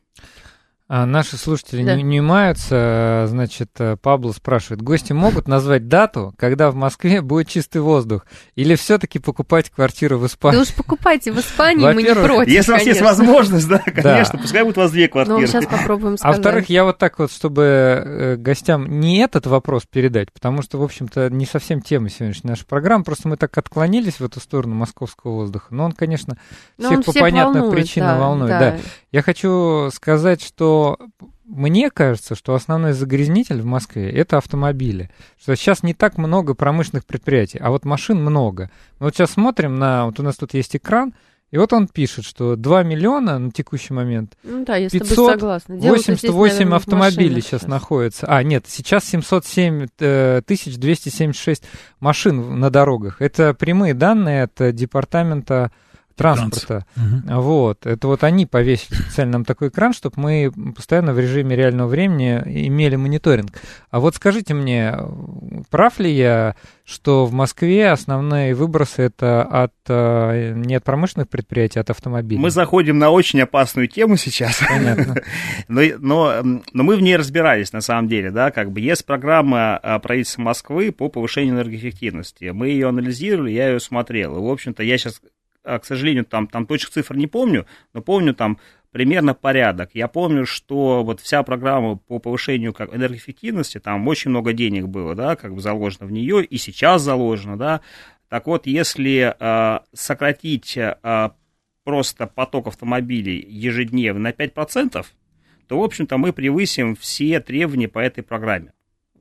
А наши слушатели да. не унимаются, значит, э, Пабло спрашивает, гости могут назвать дату, когда в Москве будет чистый воздух, или все-таки покупать квартиру в Испании? Да уж покупайте в Испании, мы не против, Если у вас есть возможность, да, конечно, пускай будет у вас две квартиры. Ну, сейчас попробуем сказать. А во-вторых, я вот так вот, чтобы э, гостям не этот вопрос передать, потому что, в общем-то, не совсем тема сегодняшней нашей программы, просто мы так отклонились в эту сторону московского воздуха, но он, конечно, всех по понятным причинам волнует. Я хочу сказать, что мне кажется, что основной загрязнитель в Москве это автомобили. Что сейчас не так много промышленных предприятий, а вот машин много. Мы вот сейчас смотрим на... Вот у нас тут есть экран, и вот он пишет, что 2 миллиона на текущий момент. Ну да, я 588 здесь, автомобилей сейчас, сейчас находится. А, нет, сейчас 707 э, тысяч 276 машин на дорогах. Это прямые данные от департамента транспорта. Транс. Вот. Это вот они повесили специально нам такой экран, чтобы мы постоянно в режиме реального времени имели мониторинг. А вот скажите мне, прав ли я, что в Москве основные выбросы это от э, не от промышленных предприятий, а от автомобилей? Мы заходим на очень опасную тему сейчас. Понятно. но, но, но мы в ней разбирались на самом деле, да, как бы есть программа а, правительства Москвы по повышению энергоэффективности. Мы ее анализировали, я ее смотрел. И, в общем-то, я сейчас к сожалению, там, там точных цифр не помню, но помню там примерно порядок. Я помню, что вот вся программа по повышению как энергоэффективности, там очень много денег было, да, как бы заложено в нее, и сейчас заложено, да. Так вот, если э, сократить э, просто поток автомобилей ежедневно на 5%, то, в общем-то, мы превысим все требования по этой программе.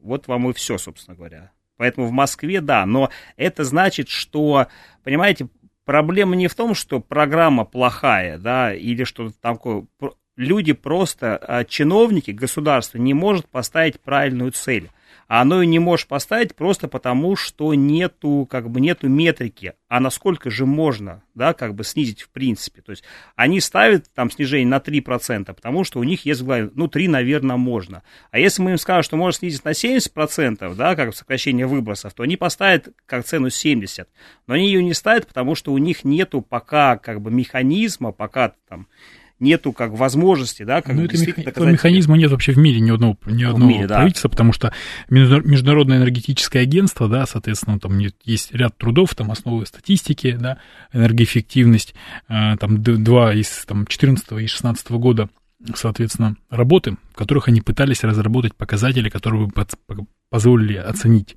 Вот вам и все, собственно говоря. Поэтому в Москве, да, но это значит, что, понимаете, проблема не в том, что программа плохая, да, или что-то такое. Люди просто, а, чиновники, государство не может поставить правильную цель а оно и не можешь поставить просто потому, что нету, как бы, нету метрики, а насколько же можно, да, как бы снизить в принципе. То есть они ставят там снижение на 3%, потому что у них есть голове, ну, 3, наверное, можно. А если мы им скажем, что можно снизить на 70%, да, как сокращение выбросов, то они поставят как цену 70. Но они ее не ставят, потому что у них нету пока, как бы, механизма, пока там нету как возможности, да, как ну, это мех... доказать... механизма нет вообще в мире ни одного, ни одного мире, правительства, да. потому что Международное энергетическое агентство, да, соответственно, там есть ряд трудов, там основы статистики, да, энергоэффективность, э, там два из там, 14 и 16 года соответственно, работы, в которых они пытались разработать показатели, которые бы позволили оценить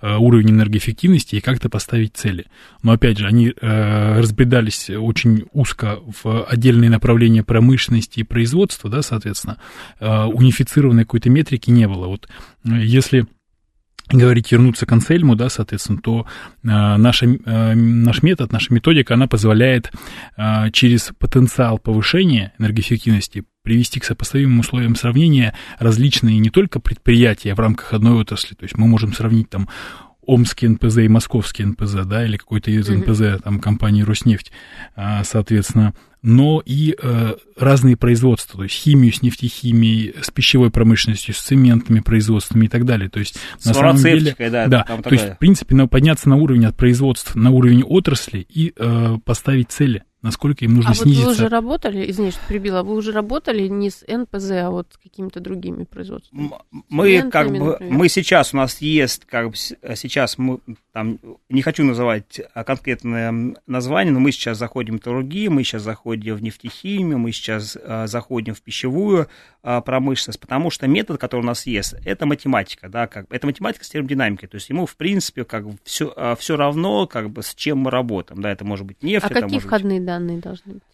э, уровень энергоэффективности и как-то поставить цели. Но опять же, они э, разбредались очень узко в отдельные направления промышленности и производства, да, соответственно, э, унифицированной какой-то метрики не было. Вот если говорить вернуться к Ансельму, да, соответственно, то э, наша, э, наш метод, наша методика, она позволяет э, через потенциал повышения энергоэффективности привести к сопоставимым условиям сравнения различные не только предприятия в рамках одной отрасли, то есть мы можем сравнить там Омский НПЗ и Московский НПЗ, да, или какой-то из НПЗ, там, компании Роснефть, а, соответственно, но и э, разные производства, то есть химию с нефтехимией, с пищевой промышленностью, с цементными производствами и так далее. То есть, с на самом деле, да, да то такая. есть, в принципе, надо подняться на уровень от производства, на уровень отрасли и э, поставить цели насколько им нужно а снизиться. Вот вы уже работали, извини, что перебила, вы уже работали не с НПЗ, а вот с какими-то другими производствами? Мы как бы, например. мы сейчас, у нас есть, как бы сейчас мы там, не хочу называть конкретное название, но мы сейчас заходим в металлургию, мы сейчас заходим в нефтехимию, мы сейчас а, заходим в пищевую а, промышленность, потому что метод, который у нас есть, это математика, да, как это математика с термодинамикой, то есть ему, в принципе, как бы все, а, все равно, как бы, с чем мы работаем, да, это может быть нефть. А какие входные быть... данные должны быть?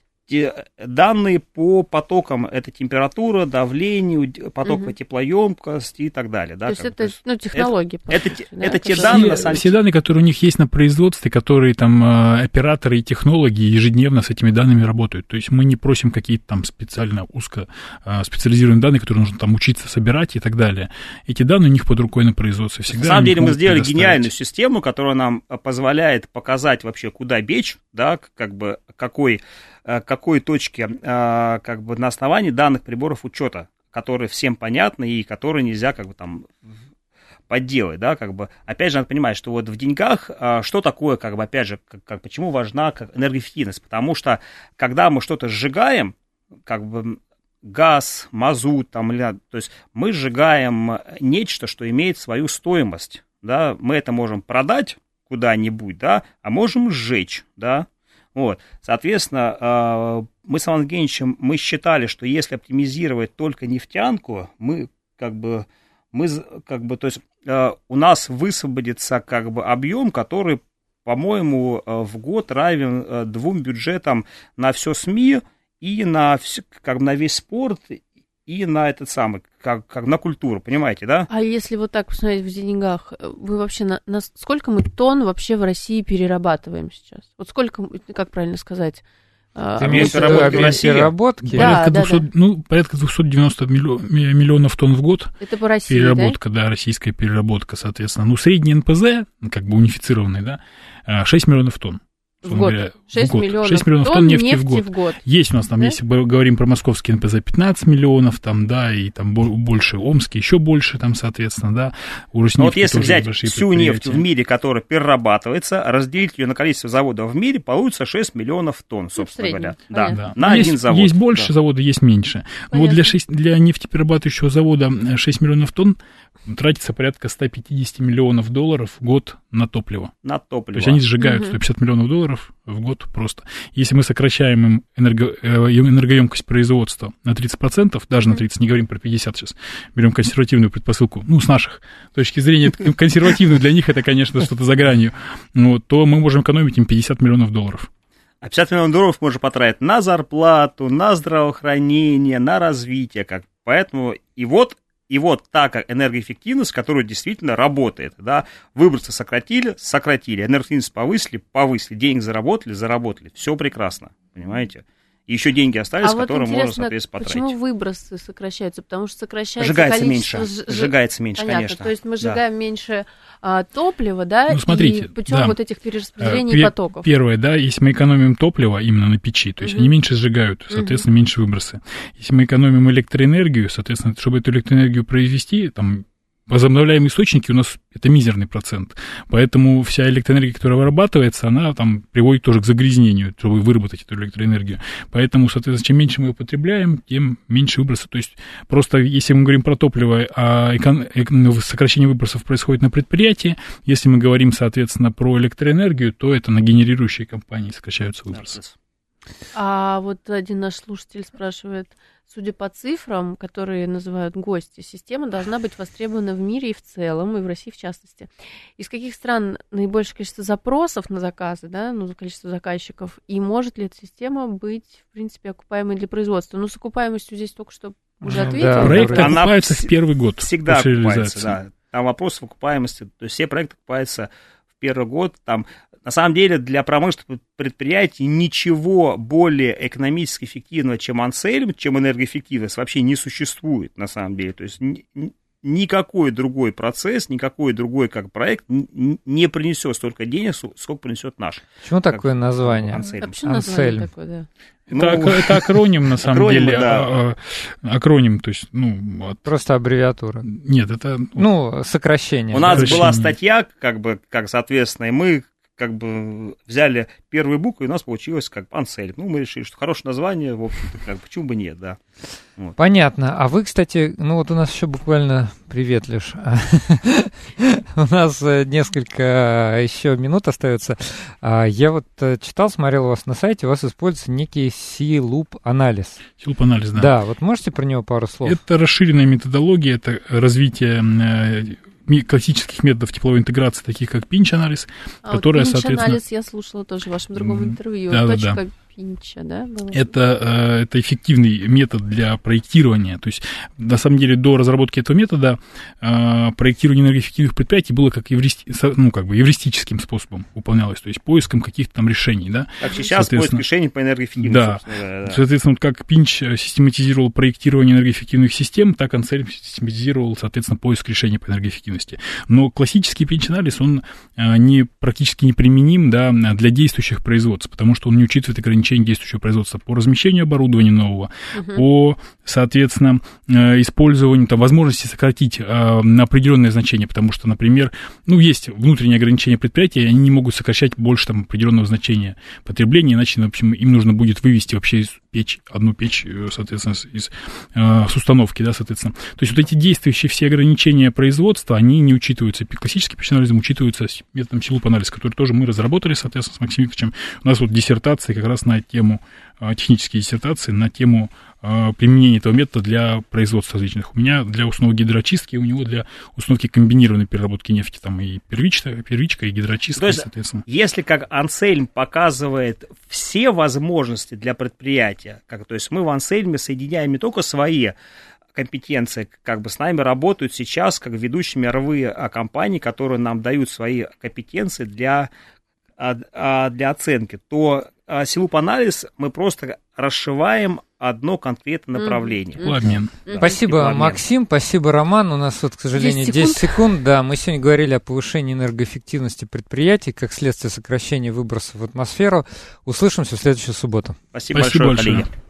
Данные по потокам, это температура, давление, поток угу. теплоемкость и так далее. Да, то есть это бы, ну, технологии. Это, это, да, это те данные... Все, все данные, которые у них есть на производстве, которые там э, операторы и технологии ежедневно с этими данными работают. То есть мы не просим какие-то там специально узко э, специализированные данные, которые нужно там учиться собирать и так далее. Эти данные у них под рукой на производстве всегда. На самом деле мы сделали гениальную систему, которая нам позволяет показать вообще, куда бечь, да, как бы какой Э, какой точке, э, как бы на основании данных приборов учета, которые всем понятны и которые нельзя как бы там подделать, да, как бы, опять же, надо понимать, что вот в деньгах, э, что такое, как бы, опять же, как, как, почему важна энергоэффективность, потому что, когда мы что-то сжигаем, как бы, газ, мазут, там, или, то есть мы сжигаем нечто, что имеет свою стоимость, да, мы это можем продать куда-нибудь, да, а можем сжечь, да, вот. Соответственно, а, мы с Иваном Евгеньевичем, мы считали, что если оптимизировать только нефтянку, мы как бы, мы как бы, то есть а, у нас высвободится как бы объем, который, по-моему, а, в год равен двум бюджетам на все СМИ и на, как бы на весь спорт, и на этот самый, как, как на культуру, понимаете, да? А если вот так посмотреть в деньгах, э, вы вообще на, на сколько мы тонн вообще в России перерабатываем сейчас? Вот сколько, м- как правильно сказать? А, Ты имеешь в России? переработки? Да, Порядка, да, 200, Ну, порядка 290 миллио- ми- миллионов тонн в год Это по России, переработка, да? российская переработка, соответственно. Ну, средний НПЗ, как бы унифицированный, да, а, 6 миллионов тонн. В год. говоря, 6 в год. миллионов, 6 миллионов тонн нефти, в год. в год. Есть у нас там, Да? если мы говорим про московский НПЗ, 15 миллионов, там, да, и там бо- больше, Омский еще больше, там, соответственно, да, у Но вот если тоже взять всю нефть в мире, которая перерабатывается, разделить ее на количество заводов в мире, получится 6 миллионов тонн, собственно среднем, говоря. понятно. Да, Да. на Ну, один есть, завод. Есть больше да. завода, есть меньше. Но вот Понятно. для, шесть- для нефтеперерабатывающего завода э, 6 миллионов тонн тратится порядка 150 миллионов долларов в год на топливо. На То топливо. есть они сжигают Мгм. 150 миллионов долларов в год просто. Если мы сокращаем им энерго, э, энергоемкость производства на 30%, даже на 30%, не говорим про 50 сейчас, берем консервативную предпосылку, ну, с наших точки зрения, консервативную для них это, конечно, что-то за гранью, вот, то мы можем экономить им 50 миллионов долларов. А 50 миллионов долларов можно потратить на зарплату, на здравоохранение, на развитие. Как. Поэтому и вот, и вот та энергоэффективность, которая действительно работает. Да? Выбросы сократили, сократили, энергоэффективность повысили, повысили, денег заработали, заработали. Все прекрасно, понимаете? Еще деньги остались, А вот которые можно, интересно, соответственно, потратить. почему выбросы сокращаются? Потому что сокращается Сжигается количество... меньше, ж- сжигается меньше, Понятно, конечно. то есть мы Да. сжигаем меньше а, топлива, да, Ну, смотрите, и путем да. вот этих перераспределений Э, пе- потоков. Первое, да, если мы экономим топливо именно на печи, то есть Мгм. они меньше сжигают, соответственно, меньше выбросы. Если мы экономим электроэнергию, соответственно, чтобы эту электроэнергию произвести, там, возобновляемые источники у нас это мизерный процент. Поэтому вся электроэнергия, которая вырабатывается, она там приводит тоже к загрязнению, чтобы выработать эту электроэнергию. Поэтому, соответственно, чем меньше мы ее потребляем, тем меньше выбросы. То есть просто если мы говорим про топливо, а ну, сокращение выбросов происходит на предприятии, если мы говорим, соответственно, про электроэнергию, то это на генерирующие компании сокращаются выбросы. А вот один наш слушатель спрашивает, судя по цифрам, которые называют гости, система должна быть востребована в мире и в целом, и в России в частности. Из каких стран наибольшее количество запросов на заказы, да, ну, количество заказчиков, и может ли эта система быть, в принципе, окупаемой для производства? Ну, с окупаемостью здесь только что уже Ну, ответил. да, Проект Она окупается вс- в первый год всегда после окупается, реализации. да. Там вопрос в окупаемости. То есть все проекты окупаются в первый год. Там, на самом деле, для промышленных предприятий ничего более экономически эффективного, чем ансельм, чем энергоэффективность, вообще не существует, на самом деле. То есть ни- ни- никакой другой процесс, никакой другой как проект не принесет столько денег, сколько принесет наш. Почему такое название? Ансельм. А почему название Ансельм. такое, да? Ну, Это, ак- это акроним, на самом акроним, деле. да. а, а, Акроним, то есть, ну, от- Просто аббревиатура. нет, это... Ну, сокращение. У нас Сокращение. была статья, как бы, как, соответственно, и мы как бы взяли первые буквы, и у нас получилось как Ансельм. Ну, мы решили, что хорошее название, в общем-то, как, бы, почему бы нет, да. Понятно. А вы, кстати, ну вот у нас еще буквально привет, Леш. У нас э, несколько еще минут остается. А, Я вот э, читал, смотрел у вас на сайте, у вас используется некий C-loop анализ. Силп-анализ, да. Да, вот можете про него пару слов? Это расширенная методология, это развитие э, классических методов тепловой интеграции, таких как пинч-анализ. А Которая, вот соответственно- анализ я слушала тоже в вашем другом интервью. Точка пинча, да? Была? Это, э, это эффективный метод для проектирования. То есть, на самом деле, до разработки этого метода э, проектирование энергоэффективных предприятий было как, евристи- ну, как бы евристическим способом выполнялось, то есть поиском каких-то там решений, да. Как сейчас поиск Соответственно, решений по энергоэффективности. Да. говоря, да. Соответственно, вот как Пинч э, систематизировал проектирование энергоэффективных систем, так Ансельм систематизировал, соответственно, поиск решений по энергоэффективности. Но классический Пинч-анализ, он не, практически неприменим да, для действующих производств, потому что он не учитывает ограничения действующего производства по размещению оборудования нового, Мгм. по, соответственно, э, использованию, там, возможности сократить э, на определенное значение, потому что, например, ну, есть внутренние ограничения предприятия, они не могут сокращать больше там определенного значения потребления, иначе, в общем, им нужно будет вывести вообще из печь, одну печь, э, соответственно, из, э, с установки, да, соответственно. То есть вот эти действующие все ограничения производства, они не учитываются. Классический печь-анализм учитываются методом силуп-анализ, который тоже мы разработали, соответственно, с Максимом Викторовичем. У нас вот диссертация как раз на тему а, технические диссертации, на тему а, применения этого метода для производства различных. У меня для установки гидрочистки, у него для установки комбинированной переработки нефти, там и первичка, первичка и гидрочистка, То есть, соответственно. Если как Ансельм показывает все возможности для предприятия, как, то есть мы в Ансельме соединяем не только свои компетенции, как бы с нами работают сейчас как ведущие мировые а, компании, которые нам дают свои компетенции для, для оценки, то Силуп анализ мы просто расшиваем одно конкретное направление. Mm-hmm. Обмен. Спасибо, Обмен. Максим, спасибо, Роман. У нас вот, к сожалению, 10 секунд. 10 секунд. Да, мы сегодня говорили о повышении энергоэффективности предприятий, как следствие сокращения выбросов в атмосферу. Услышимся в следующую субботу. Спасибо, спасибо большое, большое. коллеги.